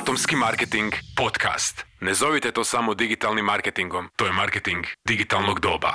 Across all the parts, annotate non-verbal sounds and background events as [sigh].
Atomski marketing podcast. Ne zovite to samo digitalnim marketingom, to je marketing digitalnog doba.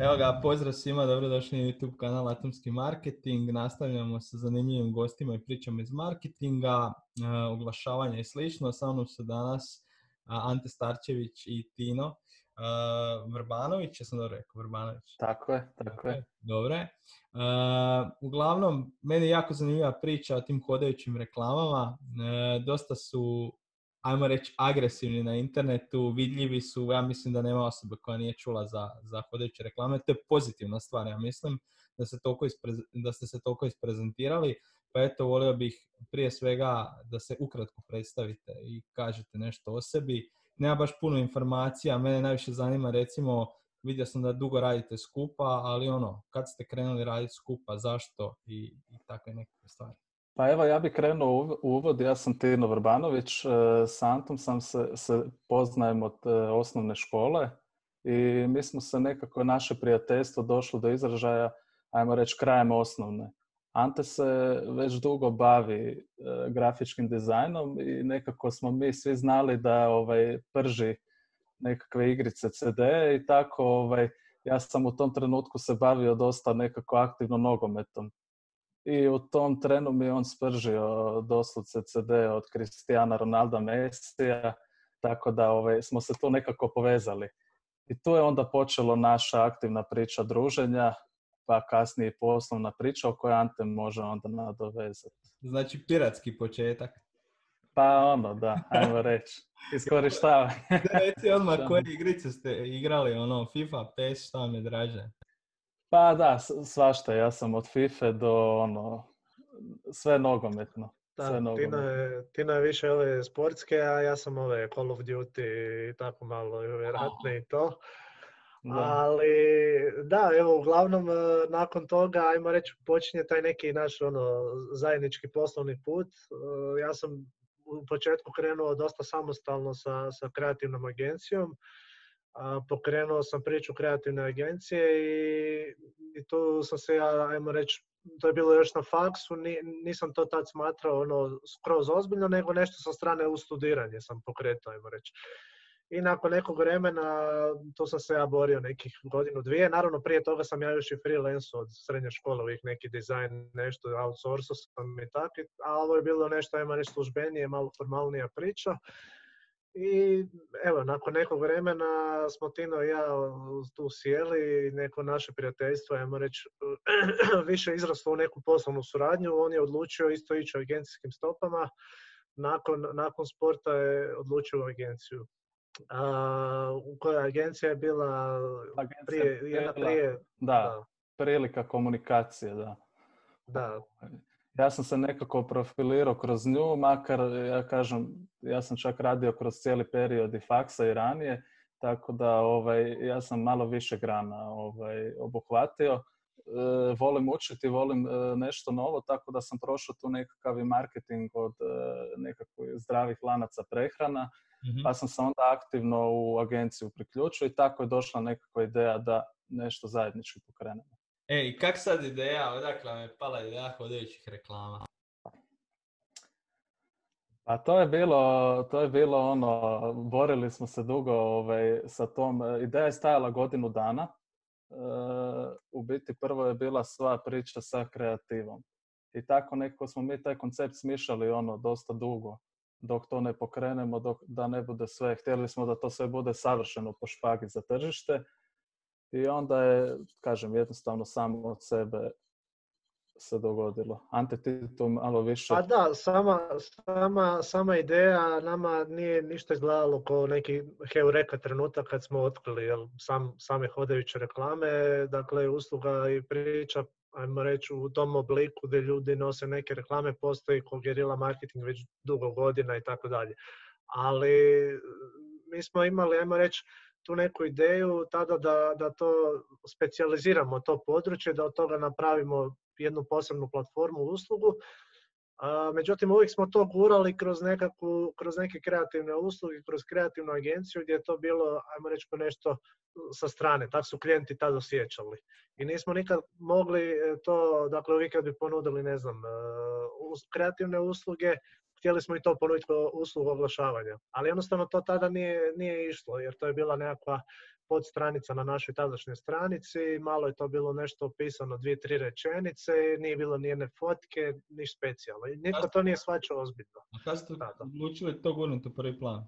Evo ga, pozdrav svima, dobrodošli na YouTube kanal Atomski marketing. Nastavljamo sa zanimljivim gostima i pričama iz marketinga, e, oglašavanja i slično. Sa mnom su danas Ante Starčević i Tino uh, Vrbanović, ja sam dobro rekao, Vrbanović. Tako je, tako je. Dobre. Uh, uglavnom, meni je jako zanimljiva priča o tim hodajućim reklamama. Uh, dosta su, ajmo reći, agresivni na internetu, vidljivi su, ja mislim da nema osobe koja nije čula za, za hodajuće reklame. To je pozitivna stvar, ja mislim, da, se toliko isprez- da ste se toliko isprezentirali. Pa eto, volio bih prije svega da se ukratko predstavite i kažete nešto o sebi. Nema baš puno informacija, mene najviše zanima recimo, vidio sam da dugo radite skupa, ali ono, kad ste krenuli raditi skupa, zašto i, i takve nekakve stvari. Pa evo, ja bih krenuo u uvod. Ja sam Tino Vrbanović. e, S Antom sam se, se poznajem od e, osnovne škole i mi smo se nekako, naše prijateljstvo došlo do izražaja, ajmo reći, krajem osnovne. Ante se već dugo bavi e, grafičkim dizajnom i nekako smo mi svi znali da ovaj, prži nekakve igrice CD i tako ovaj, ja sam u tom trenutku se bavio dosta nekako aktivno nogometom. I u tom trenu mi je on spržio doslovce CD od Cristiana Ronalda Messija, tako da ovaj, smo se tu nekako povezali. I tu je onda počelo naša aktivna priča druženja, pa kasnije poslovna priča o kojoj Ante može onda nadovezati. Znači, piratski početak. Pa ono, da, ajmo reći. Iskorištavanje. Reci odmah koje igrice ste igrali, ono, FIFA, PES, šta vam je draže? Pa da, svašta. Ja sam od FIFA do ono, sve nogometno. Sve Da, Tina nogometno. je, Tina je više ove sportske, a ja sam ove Call of Duty i tako malo ratne i to. Ali da, evo uglavnom e, nakon toga, ajmo reći, počinje taj neki naš ono zajednički poslovni put. E, Ja sam u početku krenuo dosta samostalno sa, sa kreativnom agencijom. Pokrenuo sam priču kreativne agencije i, i tu sam se ja, ajmo reći, to je bilo još na faksu, ni- nisam to tad smatrao ono skroz ozbiljno, nego nešto sa strane u studiranje sam pokretao, ajmo reći. I nakon nekog vremena, tu sam se ja borio nekih godinu, dvije. Naravno, prije toga sam ja još i freelance od srednje škole, uvijek neki dizajn, nešto outsourcao sam i tako. A ovo je bilo nešto, ajmo reći, službenije, malo formalnija priča. I evo, nakon nekog vremena smo Tino i ja tu sjeli, neko naše prijateljstvo, ajmo reći, [clears throat] više izraslo u neku poslovnu suradnju. On je odlučio isto ići agencijskim stopama. Nakon, nakon sporta je odlučio u agenciju. A, u kojoj agencija je bila Agencija prije, je jedna prije, Da, da, prilika komunikacije, da. da, Ja sam se nekako profilirao kroz nju, makar ja kažem, ja sam čak radio kroz cijeli period i faksa i ranije, tako da ovaj, ja sam malo više grana ovaj, obuhvatio. E, volim učiti, volim e, nešto novo, tako da sam prošao tu nekakav i marketing od e, nekakvih zdravih lanaca prehrana, Mhm. pa sam se onda aktivno u agenciju priključio i tako je došla nekakva ideja da nešto zajednički pokrenemo. E, i kak sad ideja, odakle vam je pala ideja hodajućih reklama? Pa to je bilo, to je bilo ono, borili smo se dugo ovaj, sa tom, ideja je stajala godinu dana. U biti prvo je bila sva priča sa kreativom. I tako nekako smo mi taj koncept smišljali ono dosta dugo dok to ne pokrenemo, dok, da ne bude sve. Htjeli smo da to sve bude savršeno po špagi za tržište. I onda je, kažem, jednostavno samo od sebe se dogodilo. Ante, ti tu malo više... Pa da, sama, sama, sama ideja nama nije ništa izgledalo kao neki heureka trenutak kad smo otkrili jel, sam, same hodajuće reklame, dakle usluga i priča, ajmo reći u tom obliku gdje ljudi nose neke reklame, postoji kao gerila marketing već dugo godina i tako dalje. Ali mi smo imali, ajmo reći, tu neku ideju tada da, da to specijaliziramo to područje, da od toga napravimo jednu posebnu platformu uslugu. A, međutim, uvijek smo to gurali kroz, nekakvu, kroz neke kreativne usluge, kroz kreativnu agenciju gdje je to bilo, ajmo reći, nešto sa strane. Tako su klijenti tada osjećali. I nismo nikad mogli e, to, dakle uvijek kad bi ponudili, ne znam, e, kreativne usluge, htjeli smo i to ponuditi kao uslugu oglašavanja. Ali jednostavno to tada nije, nije išlo, jer to je bila nekakva podstranica na našoj tadašnjoj stranici, malo je to bilo nešto opisano, dvije, tri rečenice, nije bilo nijedne fotke, niš specijalno. Nitko to nije shvaćao ozbiljno. A kada ste odlučili to gurnuti u prvi plan?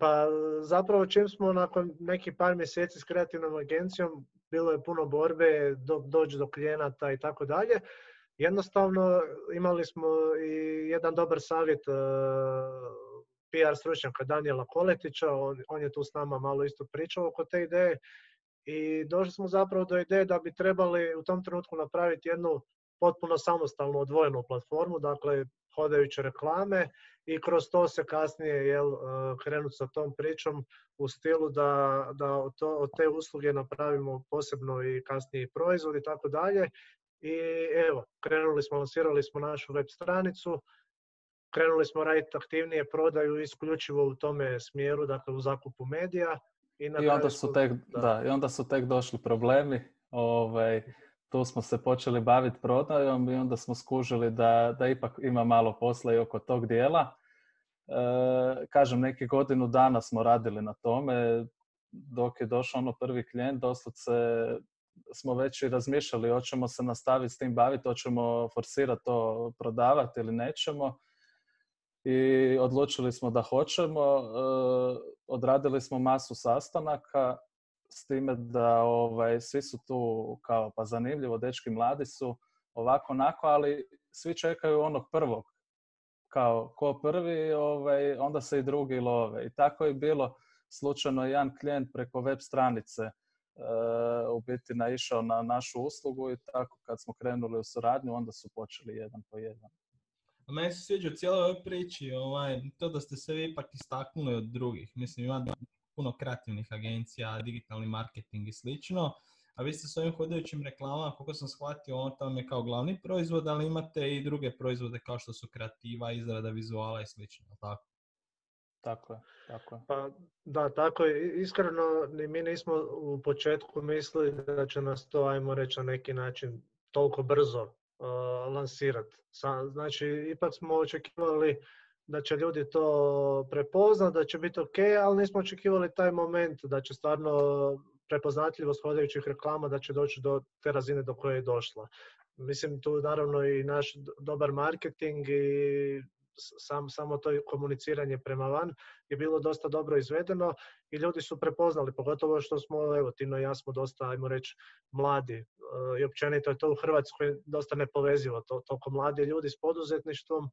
Pa zapravo čim smo nakon nekih par mjeseci s kreativnom agencijom, bilo je puno borbe, do, doći do klijenata i tako dalje. Jednostavno imali smo i jedan dobar savjet e, PR stručnjaka Daniela Koletića, on, on je tu s nama malo isto pričao oko te ideje i došli smo zapravo do ideje da bi trebali u tom trenutku napraviti jednu potpuno samostalnu odvojenu platformu, dakle hodajuće reklame i kroz to se kasnije jel, e, krenuti sa tom pričom u stilu da, da od, to, od te usluge napravimo posebno i kasnije proizvod i tako dalje. I evo, krenuli smo, lansirali smo našu web stranicu, krenuli smo raditi aktivnije prodaju isključivo u tome smjeru, dakle u zakupu medija. I, I onda, su tek, da. i onda su tek došli problemi. Ovaj, tu smo se počeli baviti prodajom i onda smo skužili da, da ipak ima malo posla i oko tog dijela. E, kažem, neki godinu dana smo radili na tome, dok je došao ono prvi klijent, doslovce smo već i razmišljali hoćemo se nastaviti s tim baviti, hoćemo forsirati to prodavati ili nećemo. I odlučili smo da hoćemo. E, odradili smo masu sastanaka s time da ovaj, svi su tu kao pa zanimljivo, dečki mladi su ovako onako, ali svi čekaju onog prvog. Kao ko prvi, ovaj, onda se i drugi love. I tako je bilo slučajno jedan klijent preko web stranice u biti naišao na našu uslugu i tako kad smo krenuli u suradnju, onda su počeli jedan po jedan. A meni se sviđa u cijeloj ovoj priči ovaj, to da ste se ipak istaknuli od drugih. Mislim, ima puno kreativnih agencija, digitalni marketing i slično. A vi ste s ovim hodajućim reklamama, koliko sam shvatio, on tam je kao glavni proizvod, ali imate i druge proizvode kao što su kreativa, izrada vizuala i slično, tako? Tako je, tako je. Pa, da, tako je. Iskreno, mi nismo u početku mislili da će nas to, ajmo reći, na neki način toliko brzo uh, lansirati. Znači, ipak smo očekivali da će ljudi to prepoznati, da će biti ok, ali nismo očekivali taj moment da će stvarno prepoznatljivost hodajućih reklama da će doći do te razine do koje je došla. Mislim tu naravno i naš dobar marketing i sam, samo to komuniciranje prema van je bilo dosta dobro izvedeno i ljudi su prepoznali, pogotovo što smo, evo Tino i ja smo dosta, ajmo reći, mladi e, i općenito je to u Hrvatskoj dosta nepovezivo, to, toliko mladi ljudi s poduzetništvom,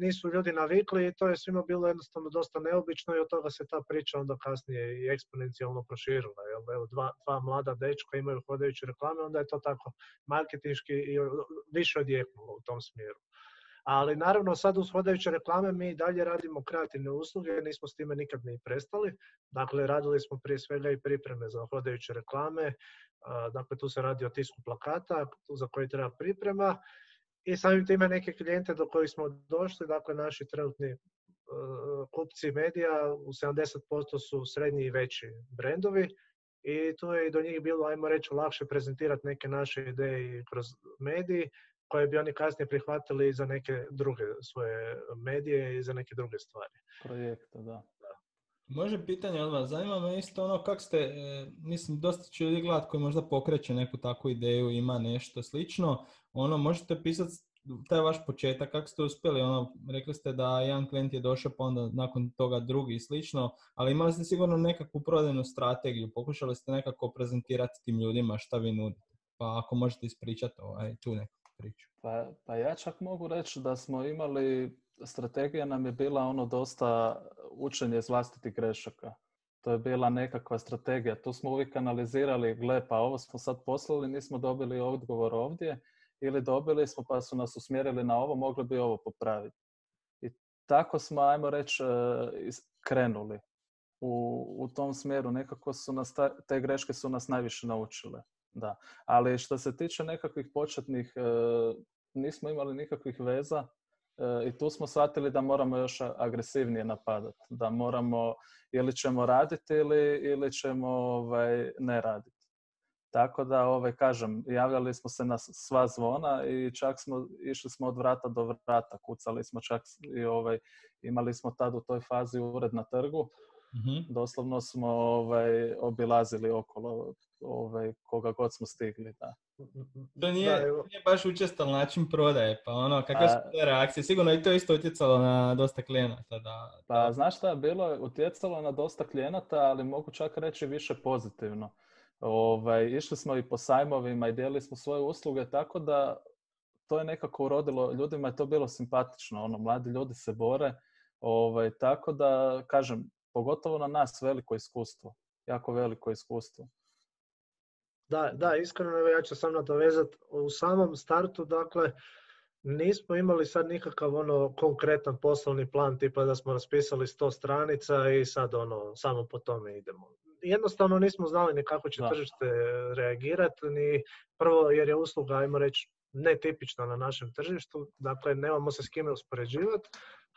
nisu ljudi navikli i to je svima bilo jednostavno dosta neobično i od toga se ta priča onda kasnije i eksponencijalno proširila. Evo, dva, dva mlada dečka imaju hodajuće reklame, onda je to tako marketinški i više odjeknulo u tom smjeru. Ali naravno sad uz hodajuće reklame mi dalje radimo kreativne usluge, nismo s time nikad ni prestali. Dakle, radili smo prije svega i pripreme za hodajuće reklame. Dakle, tu se radi o tisku plakata za koji treba priprema i samim time neke klijente do kojih smo došli, dakle naši trenutni uh, kupci medija u 70% su srednji i veći brendovi i tu je i do njih bilo, ajmo reći, lakše prezentirati neke naše ideje kroz mediji koje bi oni kasnije prihvatili i za neke druge svoje medije i za neke druge stvari. Projekte, da. Može pitanje od vas, zanima me isto ono kak ste, e, mislim dosta će ljudi gledat koji možda pokreće neku takvu ideju, ima nešto slično, ono možete pisati taj vaš početak, kako ste uspjeli, ono, rekli ste da jedan klijent je došao pa onda nakon toga drugi i slično, ali imali ste sigurno nekakvu prodajnu strategiju, pokušali ste nekako prezentirati tim ljudima šta vi nudite, pa ako možete ispričati ovaj, tu neku priču. Pa, pa ja čak mogu reći da smo imali, strategija nam je bila ono dosta učenje iz vlastitih grešaka. To je bila nekakva strategija. Tu smo uvijek analizirali, gle, pa ovo smo sad poslali, nismo dobili odgovor ovdje, ili dobili smo pa su nas usmjerili na ovo, mogli bi ovo popraviti. I tako smo, ajmo reći, e, krenuli u, u tom smjeru. Nekako su nas, te greške su nas najviše naučile. Da. Ali što se tiče nekakvih početnih, e, nismo imali nikakvih veza e, i tu smo shvatili da moramo još agresivnije napadati. Da moramo, ili ćemo raditi ili, ili ćemo ovaj, ne raditi. Tako da, ovaj, kažem, javljali smo se na sva zvona i čak smo, išli smo od vrata do vrata, kucali smo čak i ovaj, imali smo tad u toj fazi ured na trgu. Mhm. Doslovno smo ovaj, obilazili okolo ovaj, koga god smo stigli. Da. To nije, Da, nije baš učestal način prodaje, pa ono, kakve su te reakcije? Sigurno je to isto utjecalo na dosta klijenata. Da, Pa znaš šta, bilo je utjecalo na dosta klijenata, ali mogu čak reći više pozitivno. Ovaj, išli smo i po sajmovima i dijelili smo svoje usluge, tako da to je nekako urodilo, ljudima je to bilo simpatično, ono, mladi ljudi se bore, ovaj, tako da, kažem, pogotovo na nas veliko iskustvo, jako veliko iskustvo. Da, da, iskreno evo ja ću sam nadovezati. U samom startu, dakle, nismo imali sad nikakav ono konkretan poslovni plan, tipa da smo raspisali 100 stranica i sad ono, samo po tome idemo. Jednostavno nismo znali ni kako će Da. tržište reagirati, ni prvo jer je usluga, ajmo reći, netipična na našem tržištu, dakle nemamo se s kime uspoređivati,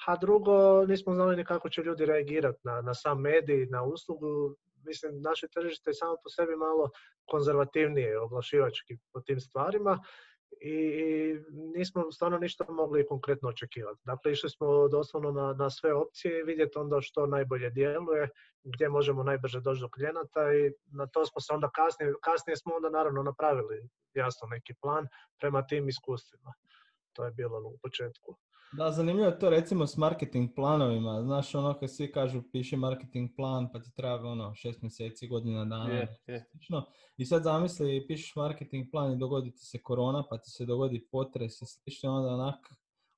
a drugo nismo znali ni kako će ljudi reagirati na, na sam medij, na uslugu. Mislim, naše tržište je samo po sebi malo konzervativnije, oglašivački po tim stvarima i nismo stvarno ništa mogli konkretno očekivati. Dakle, išli smo doslovno na, na sve opcije i vidjeti onda što najbolje djeluje, gdje možemo najbrže doći do klijenata i na to smo se onda kasnije, kasnije smo onda naravno napravili jasno neki plan prema tim iskustvima. To je bilo u početku. Da, zanimljivo je to recimo s marketing planovima. Znaš, ono kad svi kažu piši marketing plan pa ti treba ono šest mjeseci, godina dana. Je, je. I sad zamisli, pišeš marketing plan i dogodi ti se korona, pa ti se dogodi potres i slično, onda onak,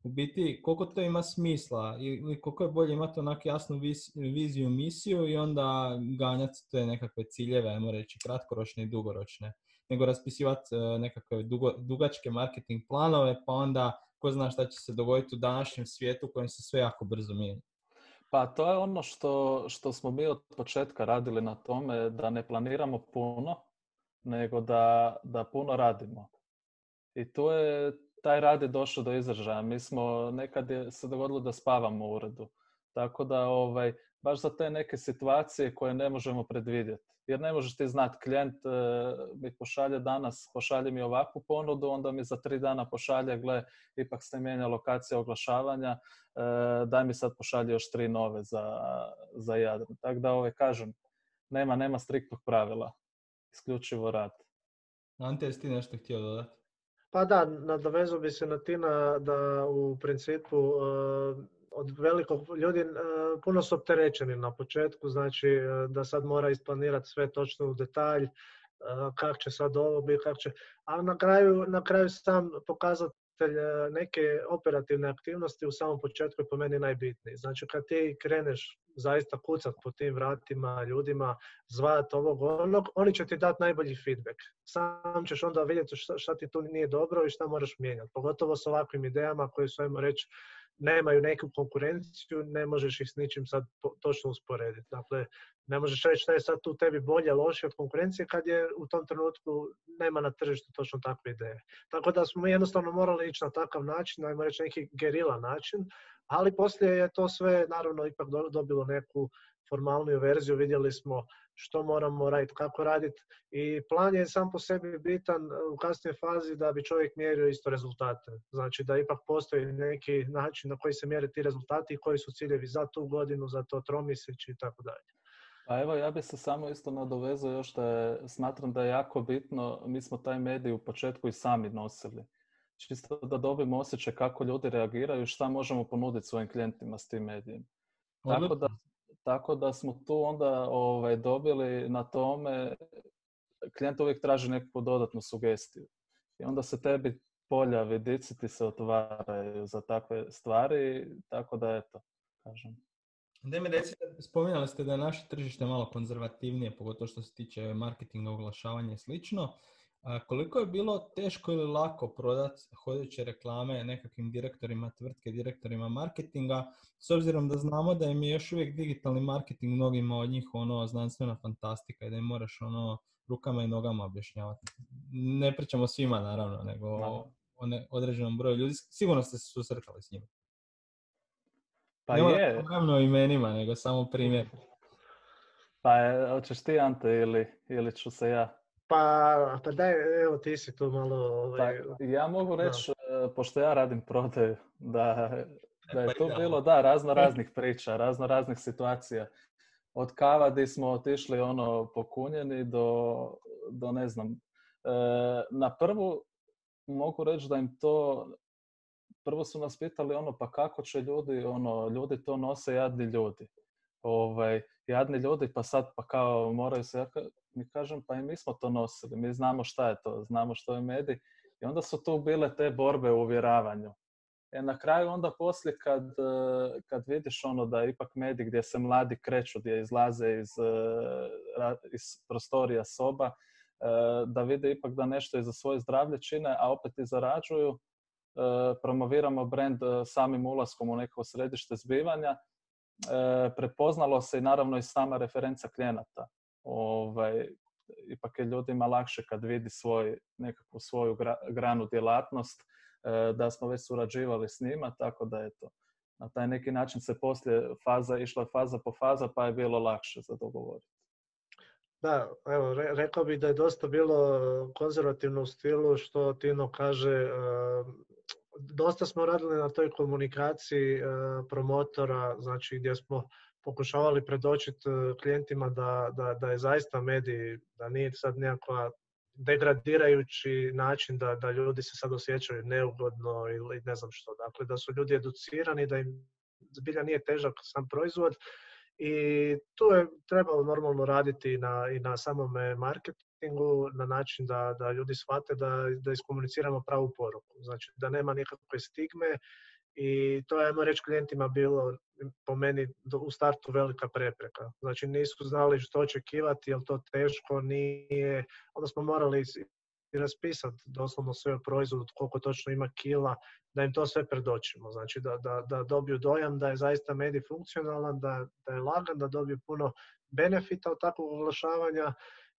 u biti, koliko to ima smisla ili koliko je bolje imati onak jasnu vis- viziju, misiju i onda ganjati te nekakve ciljeve, ajmo reći, kratkoročne i dugoročne, nego raspisivati e, nekakve dugo, dugačke marketing planove, pa onda ko zna šta će se dogoditi u današnjem svijetu u kojem se sve jako brzo mijenja. Pa to je ono što, što smo mi od početka radili na tome, da ne planiramo puno, nego da, da puno radimo. I tu je, taj rad je došao do izražaja. Mi smo, nekad je se dogodilo da spavamo u uredu. Tako da, ovaj, baš za te neke situacije koje ne možemo predvidjeti. Jer ne možeš ti znati, klijent e, mi pošalje danas, pošalje mi ovakvu ponudu, onda mi za tri dana pošalje, gle, ipak se mijenja lokacija oglašavanja, e, daj mi sad pošalje još tri nove za, za Jadran. Tako da, ovaj, kažem, nema, nema striktnog pravila, isključivo rad. Ante, jesi ti nešto htio dodati? Pa da, nadovezao bi se na Tina da u principu eh, od velikog ljudi eh, puno su opterećeni na početku, znači eh, da sad mora isplanirati sve točno u detalj, eh, kak će sad ovo biti, kak će, a na kraju, na kraju sam pokazatelj neke operativne aktivnosti u samom početku je po meni najbitniji. Znači kad ti kreneš zaista kucat po tim vratima, ljudima, zvat ovog onog, oni će ti dati najbolji feedback. Sam ćeš onda vidjeti šta, šta ti tu nije dobro i šta moraš mijenjati. Pogotovo s ovakvim idejama koje su, ajmo reći, nemaju neku konkurenciju, ne možeš ih s ničim sad točno usporediti. Dakle, ne možeš reći šta je sad tu tebi bolje, lošije od konkurencije kad je u tom trenutku nema na tržištu točno takve ideje. Tako da smo mi jednostavno morali ići na takav način, ajmo reći neki gerila način, ali poslije je to sve naravno ipak do- dobilo neku formalniju verziju, vidjeli smo što moramo raditi, kako raditi i plan je sam po sebi bitan u kasnijoj fazi da bi čovjek mjerio isto rezultate. Znači da ipak postoji neki način na koji se mjere ti rezultati i koji su ciljevi za tu godinu, za to tromjesečje i tako dalje. Pa evo, ja bi se samo isto nadovezao još da je, smatram da je jako bitno, mi smo taj medij u početku i sami nosili. Čisto da dobimo osjećaj kako ljudi reagiraju i šta možemo ponuditi svojim klijentima s tim medijem. Tako Odlično. da, tako da smo tu onda ovaj, dobili na tome, klijent uvijek traži neku dodatnu sugestiju. I onda se tebi polja, vidici ti se otvaraju za takve stvari, tako da eto, kažem. Da mi recite, spominjali ste da je naše tržište malo konzervativnije, pogotovo što se tiče marketinga, oglašavanja i slično. A koliko je bilo teško ili lako prodati hodeće reklame nekakvim direktorima tvrtke, direktorima marketinga, s obzirom da znamo da im je još uvijek digitalni marketing mnogima od njih ono znanstvena fantastika i da im moraš ono rukama i nogama objašnjavati. Ne pričamo svima naravno, nego o o ne- određenom broju ljudi. Sigurno ste se susretali s njima. Pa Ne je, naravno o imenima, nego samo primjer. pa je, hoćeš ti Ante ili, ili ću se ja? Pa, pa daj, evo ti si tu malo... Ovaj, ja mogu reći, e, pošto ja radim prodaju, da, da je to bilo da, razno raznih priča, razno raznih situacija. Od kava gdje smo otišli ono pokunjeni do, do ne znam, e, na prvu mogu reći da im to prvo su nas pitali ono pa kako će ljudi, ono, ljudi to nose jadni ljudi. Ovaj, jadni ljudi pa sad pa kao moraju se, mi kažem pa i mi smo to nosili, mi znamo šta je to, znamo što je medij. I onda su tu bile te borbe u uvjeravanju. E na kraju onda poslije kad, e, kad vidiš ono da ipak medij gdje se mladi kreću, gdje izlaze iz, e, iz prostorija soba, e, da vide ipak da nešto i za svoje zdravlje čine, a opet i zarađuju, promoviramo brand samim ulaskom u neko središte zbivanja, prepoznalo se i naravno i sama referenca klijenata. Ovaj, ipak je ljudima lakše kad vidi svoj, nekakvu svoju granu djelatnost, da smo već surađivali s njima, tako da je to. Na taj neki način se poslije faza išla faza po faza, pa je bilo lakše za dogovoriti. Da, evo, rekao bih da je dosta bilo konzervativno u stilu što Tino kaže, dosta smo radili na toj komunikaciji e, promotora, znači gdje smo pokušavali predočiti e, klijentima da, da, da je zaista medij, da nije sad nekakva degradirajući način da, da ljudi se sad osjećaju neugodno ili ne znam što. Dakle, da su ljudi educirani, da im zbilja nije težak sam proizvod i tu je trebalo normalno raditi i na, i na samome marketingu na način da, da ljudi shvate da, da iskomuniciramo pravu poruku. Znači da nema nikakve stigme i to je, ajmo reći, klijentima bilo po meni u startu velika prepreka. Znači nisu znali što očekivati, jel to teško, nije. Onda smo morali i raspisati doslovno sve proizvod, koliko točno ima kila, da im to sve predočimo. Znači da, da, da dobiju dojam da je zaista medij funkcionalan, da, da je lagan, da dobiju puno benefita od takvog oglašavanja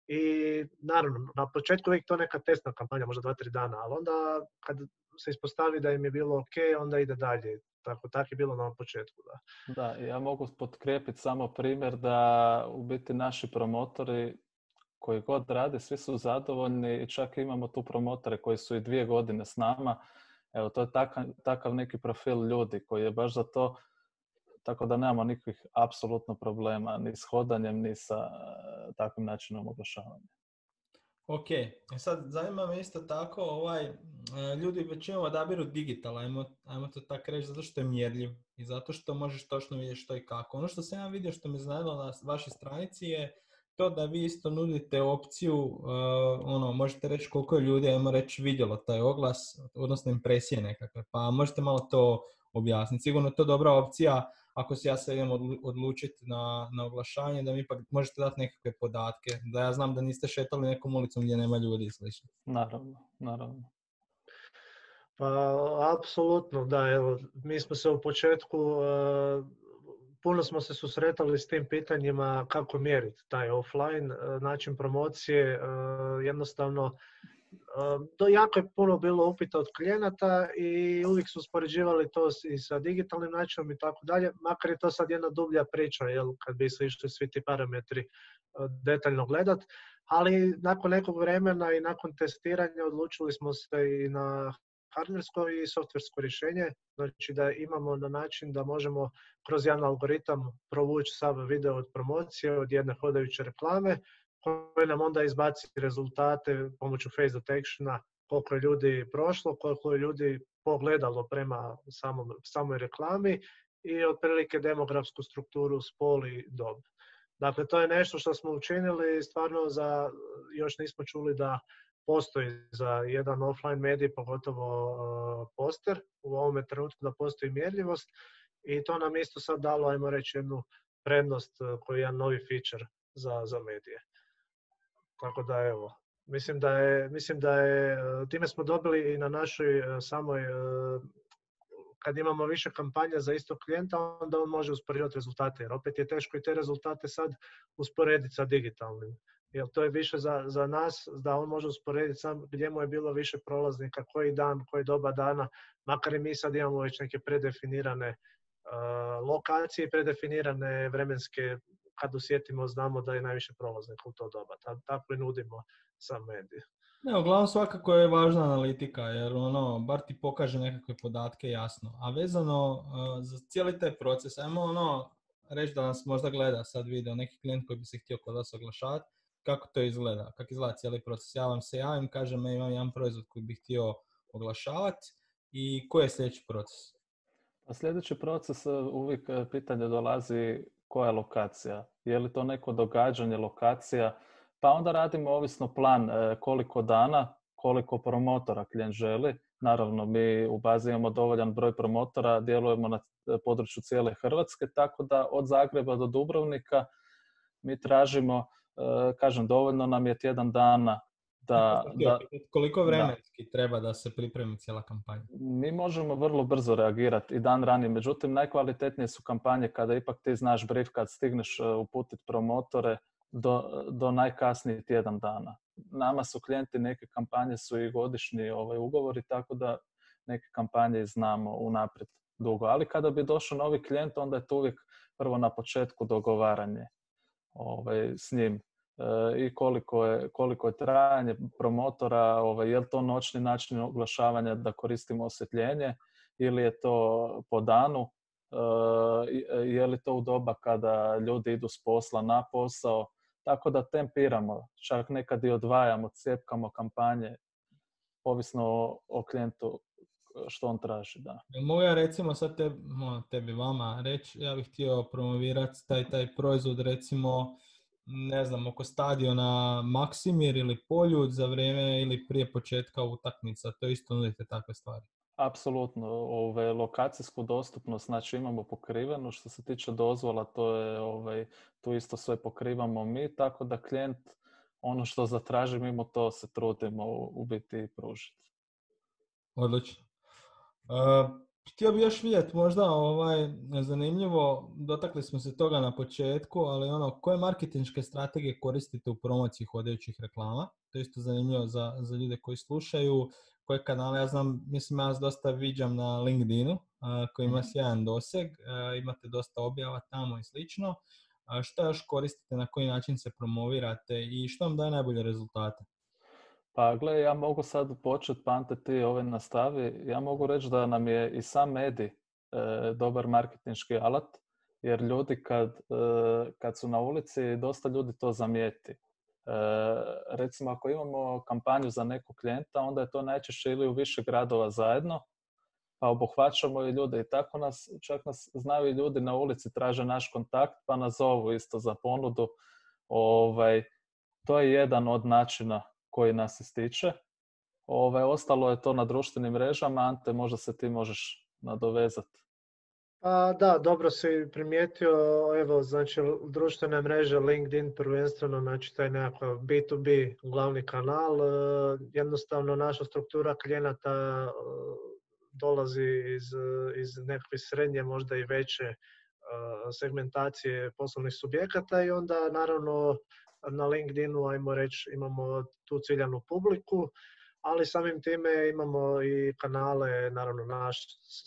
i naravno, na početku uvijek to neka testna kampanja, možda dva, tri dana, ali onda kad se ispostavi da im je bilo ok, onda ide dalje. Tako, tako je bilo na početku. Da. da, ja mogu potkrijepiti samo primjer da u biti naši promotori koji god rade, svi su zadovoljni i čak imamo tu promotore koji su i dvije godine s nama. Evo, to je takav, takav neki profil ljudi koji je baš za to, tako da nemamo nikakvih apsolutno problema ni s hodanjem, ni sa uh, takvim načinom oglašavanja. Ok, e sad zanima me isto tako, ovaj, e, ljudi većinom odabiru digital, ajmo, ajmo to tako reći, zato što je mjerljiv i zato što možeš točno vidjeti što i kako. Ono što sam ja vidio što mi znalo na vašoj stranici je to da vi isto nudite opciju, uh, ono, možete reći koliko je ljudi, ajmo reći, vidjelo taj oglas, odnosno impresije nekakve, pa možete malo to objasniti. Sigurno je to dobra opcija ako se ja se idem odlučiti na, na oglašanje, da mi ipak možete dati nekakve podatke, da ja znam da niste šetali nekom ulicom gdje nema ljudi i slično. Naravno, naravno. Pa, apsolutno, da, evo, mi smo se u početku, uh, puno smo se susretali s tim pitanjima kako mjeriti taj offline uh, način promocije, uh, jednostavno to jako je puno bilo upita od klijenata i uvijek su uspoređivali to i sa digitalnim načinom i tako dalje, makar je to sad jedna dublja priča, jel, kad bi se išli svi ti parametri detaljno gledat, ali nakon nekog vremena i nakon testiranja odlučili smo se i na hardversko i softversko rješenje, znači da imamo na način da možemo kroz jedan algoritam provući sav video od promocije, od jedne hodajuće reklame, koji nam onda izbaci rezultate pomoću face detectiona, koliko je ljudi prošlo, koliko je ljudi pogledalo prema samom, samoj reklami i otprilike demografsku strukturu spol i dob. Dakle, to je nešto što smo učinili stvarno za, još nismo čuli da postoji za jedan offline medij, pogotovo uh, poster, u ovome trenutku da postoji mjerljivost i to nam isto sad dalo, ajmo reći, jednu prednost uh, koji je jedan novi feature za, za medije. Tako da evo, mislim da je, mislim da je, e, time smo dobili i na našoj e, samoj, e, kad imamo više kampanja za istog klijenta, onda on može usporediti rezultate, jer opet je teško i te rezultate sad usporediti sa digitalnim. Jer to je više za, za nas, da on može usporediti sam gdje mu je bilo više prolaznika, koji dan, koji doba dana, makar i mi sad imamo već neke predefinirane lokacije predefinirane vremenske kad osjetimo, znamo da je najviše prolaznika u to doba. Tako i nudimo sam medij. Ne, uglavnom svakako je važna analitika, jer ono, bar ti pokaže nekakve podatke jasno. A vezano za cijeli taj proces, ajmo ono, reći da nas možda gleda sad video neki klijent koji bi se htio kod vas oglašavati, kako to izgleda, kako izgleda cijeli proces. Ja vam se javim, kažem, imam jedan proizvod koji bih htio oglašavati i koji je sljedeći proces? Pa sljedeći proces e, uvijek e, pitanje dolazi koja lokacija. Je li to neko događanje, lokacija? Pa onda radimo ovisno plan e, koliko dana, koliko promotora klijent želi. Naravno, mi u bazi imamo dovoljan broj promotora, djelujemo na području cijele Hrvatske, tako da od Zagreba do Dubrovnika mi tražimo, kažem, dovoljno nam je tjedan dana da, da, koliko vremenski treba da se pripremi cijela kampanja? Mi možemo vrlo brzo reagirati i dan ranije, međutim najkvalitetnije su kampanje kada ipak ti znaš brief kad stigneš e, uputiti promotore do, do najkasnije tjedan dana. Nama su klijenti, neke kampanje su i godišnji ovaj, ugovori, tako da neke kampanje znamo unaprijed dugo. Ali kada bi došao novi klijent, onda je to uvijek prvo na početku dogovaranje ovaj, s njim i koliko je, koliko je trajanje promotora, ovaj, je li to noćni način oglašavanja da koristimo osvjetljenje ili je to po danu, e, je li to u doba kada ljudi idu s posla na posao, tako da tempiramo, čak nekad i odvajamo, cijepkamo kampanje, ovisno o, klijentu što on traži. Da. Mogu ja recimo sad tebi vama reći, ja bih htio promovirati taj, taj proizvod recimo ne znam, oko stadiona Maksimir ili Poljud za vrijeme ili prije početka utakmica, to isto nudite takve stvari. Apsolutno, ove, lokacijsku dostupnost, znači imamo pokriveno, što se tiče dozvola, to je, ovaj, tu isto sve pokrivamo mi, tako da klijent ono što zatraži, mimo to se trudimo u biti pružiti. Odlično. Uh, Htio bih još vidjeti možda ovaj, zanimljivo, dotakli smo se toga na početku, ali ono, koje marketinške strategije koristite u promociji hodajućih reklama? To je isto zanimljivo za, za ljude koji slušaju, koje kanale, ja znam, mislim ja vas dosta viđam na LinkedInu, koji ima mhm. sjajan doseg, imate dosta objava tamo i slično. Što još koristite, na koji način se promovirate i što vam daje najbolje rezultate? Pa gle, ja mogu sad početi, Pante, ti ove nastavi. Ja mogu reći da nam je i sam medij e, dobar marketinški alat, jer ljudi kad, e, kad su na ulici, dosta ljudi to zamijeti. E, recimo, ako imamo kampanju za nekog klijenta, onda je to najčešće ili u više gradova zajedno, pa obuhvaćamo i ljude i tako nas, čak nas znaju i ljudi na ulici, traže naš kontakt, pa nas zovu isto za ponudu. Ovaj, to je jedan od načina koji nas ističe. Ove, ostalo je to na društvenim mrežama. Ante, možda se ti možeš nadovezati. Pa da, dobro si primijetio, evo, znači, društvene mreže, LinkedIn prvenstveno, znači taj nekakav B2B glavni kanal, e, jednostavno naša struktura klijenata e, dolazi iz, iz nekakve srednje, možda i veće e, segmentacije poslovnih subjekata i onda naravno na LinkedInu, ajmo reći, imamo tu ciljanu publiku, ali samim time imamo i kanale, naravno naš,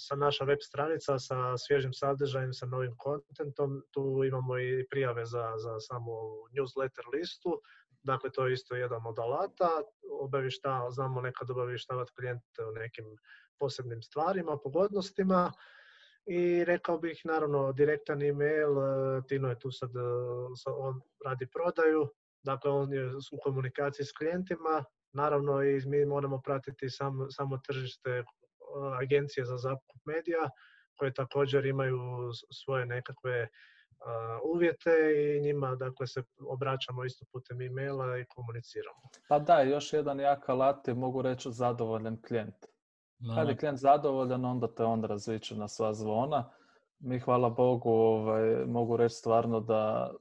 sa naša web stranica sa svježim sadržajem, sa novim kontentom, tu imamo i prijave za, za samu newsletter listu, dakle to je isto jedan od alata, obavišta, znamo nekad obavještavati klijente o nekim posebnim stvarima, pogodnostima, i rekao bih naravno direktan email, e, Tino je tu sad, e, on radi prodaju, dakle on je u komunikaciji s klijentima, naravno i mi moramo pratiti sam, samo tržište e, agencije za zakup medija koje također imaju svoje nekakve uvjete i njima dakle se obraćamo isto putem e-maila i komuniciramo. Pa da, još jedan jak alat mogu reći zadovoljan klijent. Kad je klijent zadovoljan, onda te on razviče na sva zvona. Mi, hvala Bogu, ovaj, mogu reći stvarno da,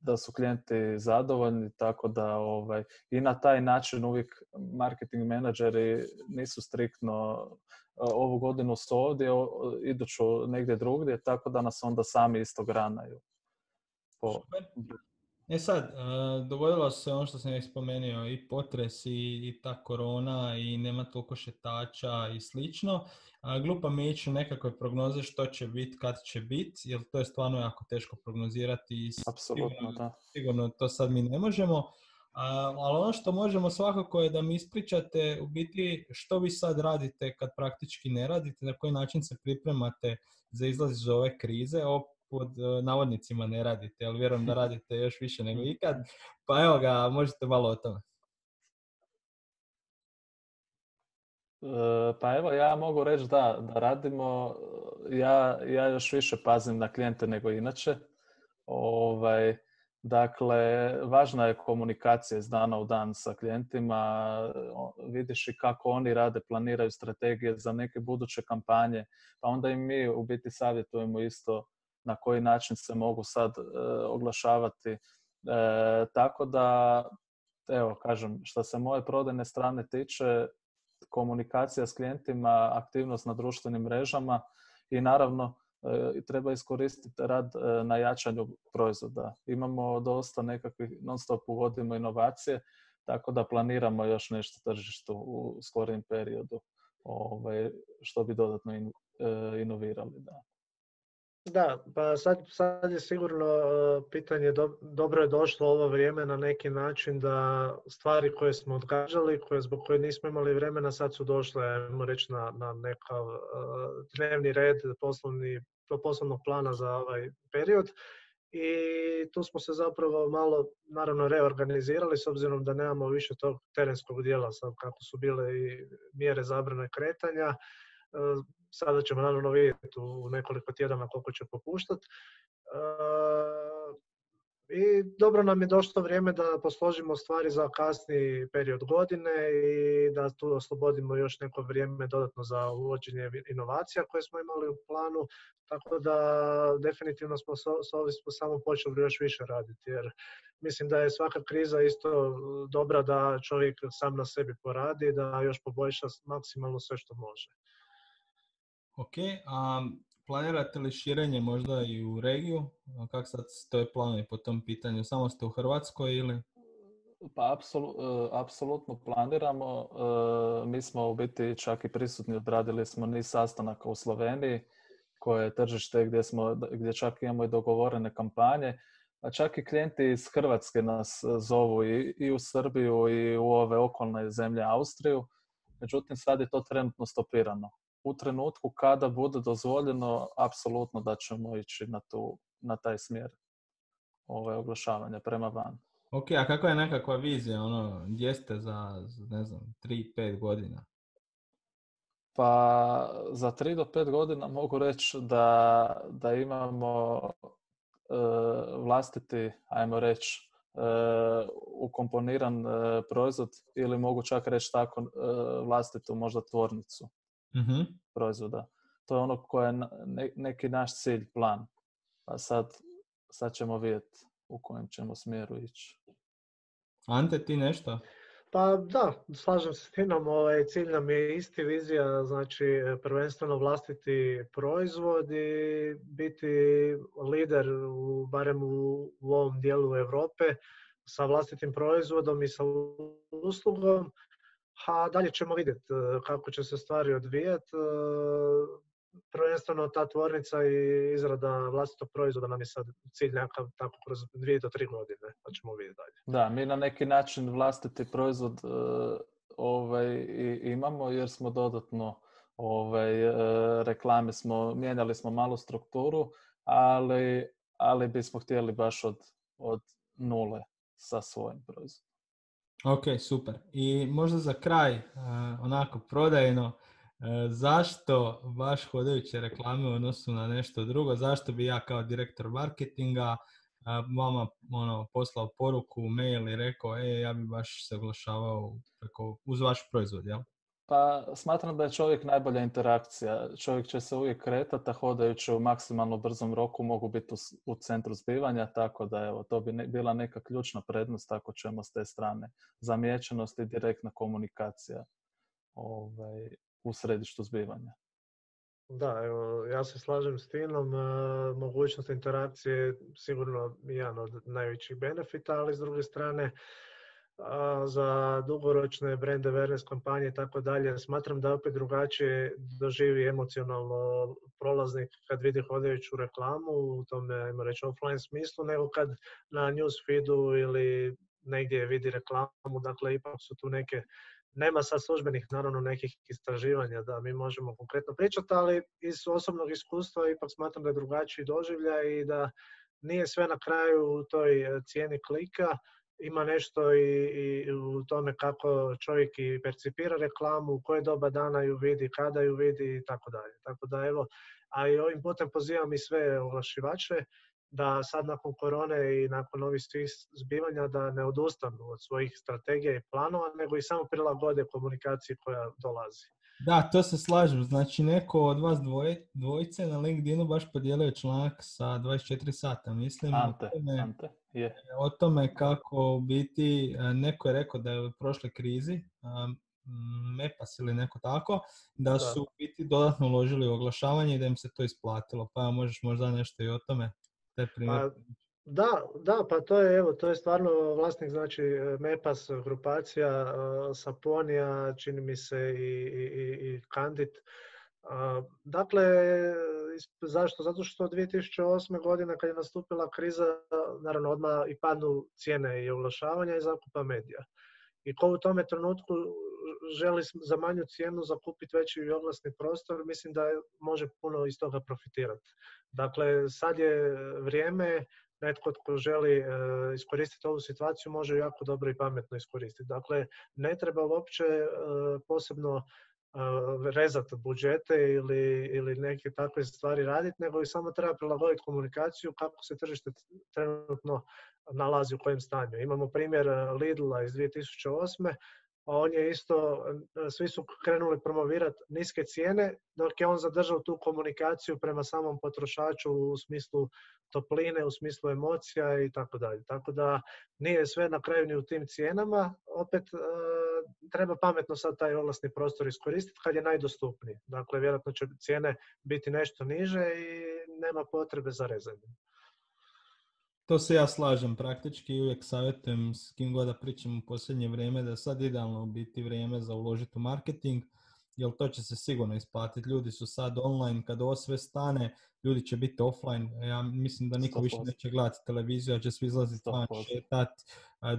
da su klijenti zadovoljni, tako da ovaj, i na taj način uvijek marketing menadžeri nisu striktno ovu godinu su ovdje, iduću negdje drugdje, tako da nas onda sami isto granaju. Po... E sad, e, dogodilo se ono što sam već spomenuo, i potres i, i ta korona i nema toliko šetača i slično. A, glupo mi je ići nekakve prognoze što će biti, kad će biti, jer to je stvarno jako teško prognozirati i Apsolutno, sigurno, da. sigurno to sad mi ne možemo. A, ali ono što možemo svakako je da mi ispričate u biti što vi sad radite kad praktički ne radite, na koji način se pripremate za izlaz iz ove krize, o, pod e, navodnicima ne radite, ali vjerujem da [laughs] radite još više nego ikad. Pa evo ga, možete malo o tome. E, Pa evo, ja mogu reći da, da radimo, ja, ja još više pazim na klijente nego inače. Ovaj, dakle, važna je komunikacija iz dana u dan sa klijentima, vidiš i kako oni rade, planiraju strategije za neke buduće kampanje, pa onda i mi u biti savjetujemo isto na koji način se mogu sad e, oglašavati. E, tako da, evo, kažem, što se moje prodajne strane tiče, komunikacija s klijentima, aktivnost na društvenim mrežama i naravno e, treba iskoristiti rad e, na jačanju proizvoda. Imamo dosta nekakvih, non stop uvodimo inovacije, tako da planiramo još nešto tržištu u skorijem periodu, ovaj, što bi dodatno in- inovirali. Da. Da, pa sad, sad je sigurno e, pitanje, do- dobro je došlo ovo vrijeme na neki način da stvari koje smo odgađali, koje, zbog koje nismo imali vremena, sad su došle, ajmo reći, na, na nekav e, dnevni red poslovni, poslovnog plana za ovaj period. I tu smo se zapravo malo, naravno, reorganizirali s obzirom da nemamo više tog terenskog dijela, sad kako su bile i mjere zabrane kretanja. E, Sada ćemo naravno vidjeti u nekoliko tjedana koliko će popuštati. I dobro nam je došlo vrijeme da posložimo stvari za kasni period godine i da tu oslobodimo još neko vrijeme dodatno za uvođenje inovacija koje smo imali u planu. Tako da definitivno smo s ovim smo samo počeli još više raditi jer mislim da je svaka kriza isto dobra da čovjek sam na sebi poradi, da još poboljša maksimalno sve što može. Ok, a planirate li širenje možda i u regiju? Kak sad stoje planovi po tom pitanju? Samo ste u Hrvatskoj ili? Pa e, apsolutno planiramo. E, Mi smo u biti čak i prisutni, odradili smo niz sastanaka u Sloveniji, koje je tržište gdje, smo, gdje čak imamo i dogovorene kampanje. A čak i klijenti iz Hrvatske nas e, zovu i, i u Srbiju i u ove okolne zemlje Austriju. Međutim, sad je to trenutno stopirano. U trenutku kada bude dozvoljeno, apsolutno da ćemo ići na, tu, na taj smjer ove oglašavanja prema van. Ok, a kakva je nekakva vizija, ono, gdje ste za, za, ne znam, 3-5 godina? Pa za 3 do 5 godina mogu reći da, da imamo e, vlastiti, ajmo reći, e, ukomponiran e, proizvod ili mogu čak reći tako e, vlastitu možda tvornicu Mhm. proizvoda. To je ono koje je ne- neki naš cilj, plan. Pa sad, sad ćemo vidjeti u kojem ćemo smjeru ići. Ante, ti nešto? Pa da, slažem se s Tinom, ovaj, cilj nam je isti vizija, znači prvenstveno vlastiti proizvod i biti lider u, barem u, u ovom dijelu Europe sa vlastitim proizvodom i sa uslugom, a dalje ćemo vidjeti e, kako će se stvari odvijati. Prvenstveno ta tvornica i izrada vlastitog proizvoda nam je sad cilj nekakav tako kroz dvije do tri godine, pa ćemo vidjeti dalje. Da, mi na neki način vlastiti proizvod e, ovaj, imamo jer smo dodatno ovaj, e, reklame smo, mijenjali smo malu strukturu, ali, ali bismo htjeli baš od, od nule sa svojim proizvodom. Ok, super. I možda za kraj, e, onako prodajno, e, zašto baš hodajuće reklame u odnosu na nešto drugo? Zašto bi ja kao direktor marketinga e, vama ono, poslao poruku, mail i rekao, e, ja bi baš se oglašavao uz vaš proizvod, jel? Pa smatram da je čovjek najbolja interakcija. Čovjek će se uvijek kretati, a hodajući u maksimalno brzom roku mogu biti u, centru zbivanja, tako da evo, to bi ne- bila neka ključna prednost ako ćemo s te strane. Zamijećenost i direktna komunikacija ovaj, u središtu zbivanja. Da, evo, ja se slažem s Tinom, e, mogućnost interakcije je sigurno jedan od najvećih benefita, ali s druge strane za dugoročne brand awareness kampanje i tako dalje, smatram da opet drugačije doživi emocionalno prolaznik kad vidi hodajuću reklamu u tome, ajmo reći, offline smislu, nego kad na news feedu ili negdje vidi reklamu, dakle ipak su tu neke nema sad službenih naravno nekih istraživanja da mi možemo konkretno pričati, ali iz osobnog iskustva ipak smatram da je drugačiji doživljaj i da nije sve na kraju u toj e, cijeni klika, ima nešto i, i u tome kako čovjek i percipira reklamu, u koje doba dana ju vidi, kada ju vidi i tako dalje. Tako da evo, a i ovim putem pozivam i sve oglašivače da sad nakon korone i nakon ovih svih zbivanja da ne odustanu od svojih strategija i planova, nego i samo prilagode komunikaciji koja dolazi. Da, to se slažem. Znači, neko od vas dvoje, dvojice na LinkedInu baš podijelio članak sa 24 sata, mislim. Ante, o tome, Ante, je. O tome kako u biti, e, neko je rekao da je u prošloj krizi, Mepas ili neko tako, da, su u biti dodatno uložili u oglašavanje i da im se to isplatilo. Pa možeš možda nešto i o tome taj primjer. Pa, da, da, pa to je, evo, to je stvarno vlasnik, znači Mepas grupacija, Saponija, čini mi se i, i, i Kandit. Dakle, zašto? Zato što 2008. godine kad je nastupila kriza, naravno odmah i padnu cijene i oglašavanja i zakupa medija. I ko u tome trenutku želi za manju cijenu zakupiti veći oglasni prostor, mislim da može puno iz toga profitirati. Dakle, sad je vrijeme, netko tko želi e, iskoristiti ovu situaciju može jako dobro i pametno iskoristiti. Dakle, ne treba uopće e, posebno e, rezati budžete ili, ili neke takve stvari raditi, nego i samo treba prilagoditi komunikaciju kako se tržište trenutno nalazi u kojem stanju. Imamo primjer Lidla iz 2008 on je isto, svi su krenuli promovirati niske cijene, dok je on zadržao tu komunikaciju prema samom potrošaču u smislu topline, u smislu emocija i tako dalje. Tako da nije sve na kraju ni u tim cijenama, opet e, treba pametno sad taj oglasni prostor iskoristiti kad je najdostupniji. Dakle, vjerojatno će cijene biti nešto niže i nema potrebe za rezanjem. To se ja slažem praktički i uvijek savjetujem s kim god da pričam u posljednje vrijeme da sad idealno biti vrijeme za uložiti u marketing, jer to će se sigurno isplatiti. Ljudi su sad online, kad ovo sve stane, ljudi će biti offline. Ja mislim da niko više neće gledati televiziju, a će svi izlaziti van, šetat,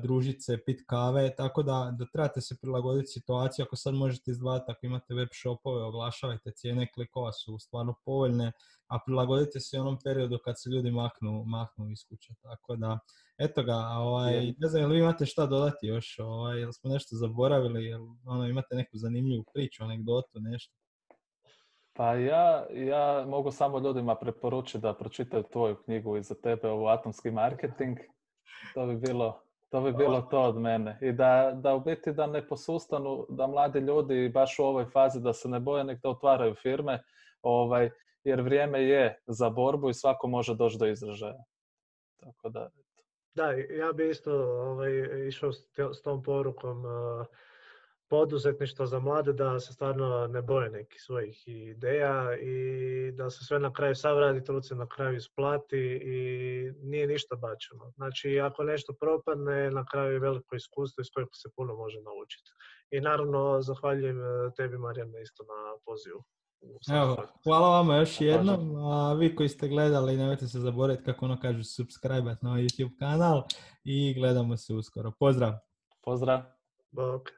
družit se, pit kave, tako da, da trebate se prilagoditi situaciji. Ako sad možete izdvajati, ako imate web shopove, oglašavajte, cijene klikova su stvarno povoljne, a prilagodite se onom periodu kad se ljudi maknu, maknu iz kuće. Tako da, eto ga, ovaj, ne znam, jel vi imate šta dodati još, ovaj, jel smo nešto zaboravili, jel ono, imate neku zanimljivu priču, anegdotu, nešto? Pa ja, ja mogu samo ljudima preporučiti da pročitaju tvoju knjigu i za tebe ovu atomski marketing. To bi bilo to bi bilo to od mene. I da, da u biti da ne posustanu, da mladi ljudi baš u ovoj fazi da se ne boje, nek da otvaraju firme, ovaj, jer vrijeme je za borbu i svako može doći do izražaja. Tako da, da, ja bi isto ovaj, išao s, tom porukom uh, poduzetništva za mlade da se stvarno ne boje nekih svojih ideja i da se sve na kraju sav radi truce na kraju isplati i nije ništa bačeno. Znači, ako nešto propadne, na kraju je veliko iskustvo iz kojeg se puno može naučiti. I naravno, zahvaljujem e, tebi, Marijana, isto na pozivu. Evo, hvala vama još jednom, a vi koji ste gledali nemojte se zaboraviti kako ono kažu subscribe na ovaj YouTube kanal i gledamo se uskoro. Pozdrav! Pozdrav! Bok!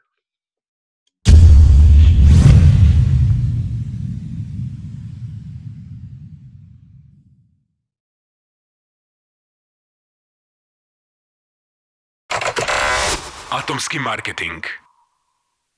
Atomski marketing